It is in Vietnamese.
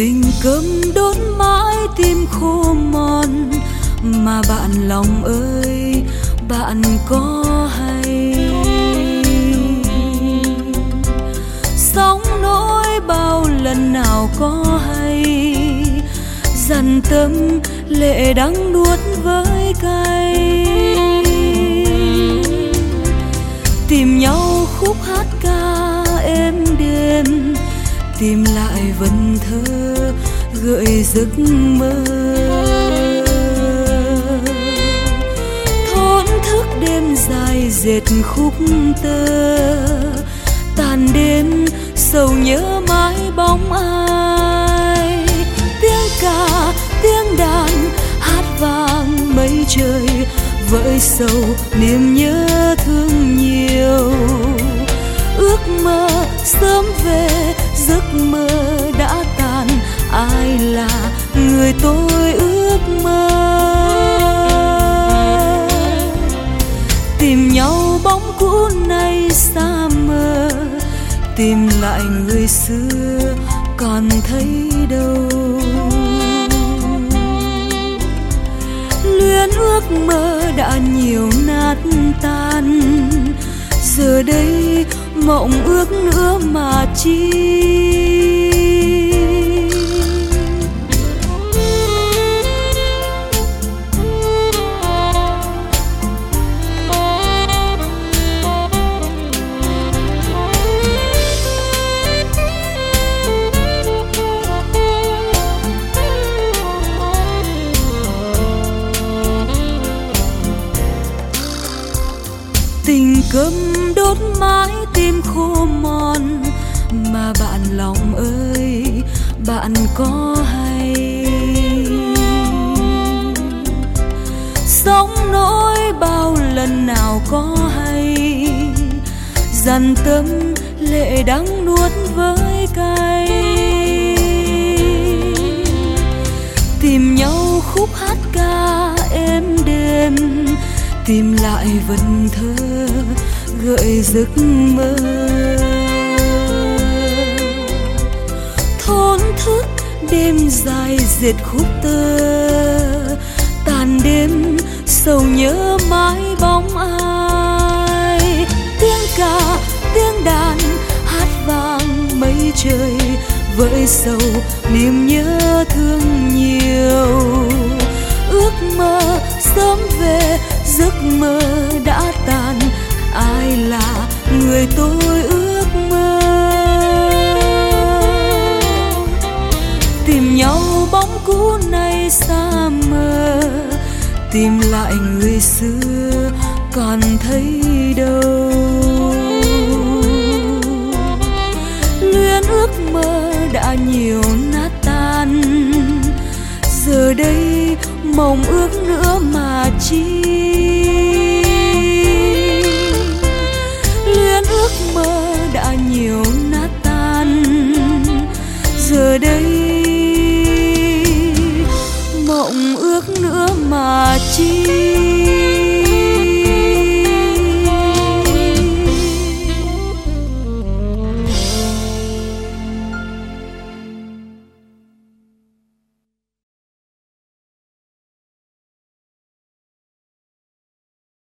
tình cơm đốt mãi tim khô mòn. Mà bạn lòng ơi, bạn có hay. Sóng nỗi bao lần nào có hay. Dằn tâm lệ đắng nuốt với cay. Tìm nhau khúc hát ca êm đềm tìm lại vần thơ gợi giấc mơ. Thốn thức đêm dài dệt khúc tơ, tàn đêm sầu nhớ mãi bóng ai. Tiếng ca, tiếng đàn, hát vang mây trời vợi sầu niềm nhớ thương nhiều. Ước mơ sớm về giấc mơ đã tàn ai là người tôi ước mơ? Tìm nhau bóng cũ nay xa mơ, tìm lại người xưa còn thấy đâu? Luyến ước mơ đã nhiều nát tan giờ đây mộng ước nữa mà chi? Tình cơm đốt mãi tim khô mòn. Mà bạn lòng ơi, bạn có hay. Sống nỗi bao lần nào có hay. Dằn tâm lệ đắng nuốt với cay. Tìm nhau khúc hát ca êm đêm tìm lại vần thơ gợi giấc mơ. Thốn thức đêm dài dệt khúc tơ, tàn đêm sầu nhớ mãi bóng ai. Tiếng ca, tiếng đàn, hát vang mây trời vơi sầu niềm nhớ thương nhiều. Ước mơ sớm về giấc mơ đã tàn, ai là người tôi ước mơ? Tìm nhau bóng cũ nay xa mờ, tìm lại người xưa còn thấy đâu? Luyến ước mơ đã nhiều nát tan, giờ đây mong ước nữa mà chi? Đây. Mộng ước nữa mà chi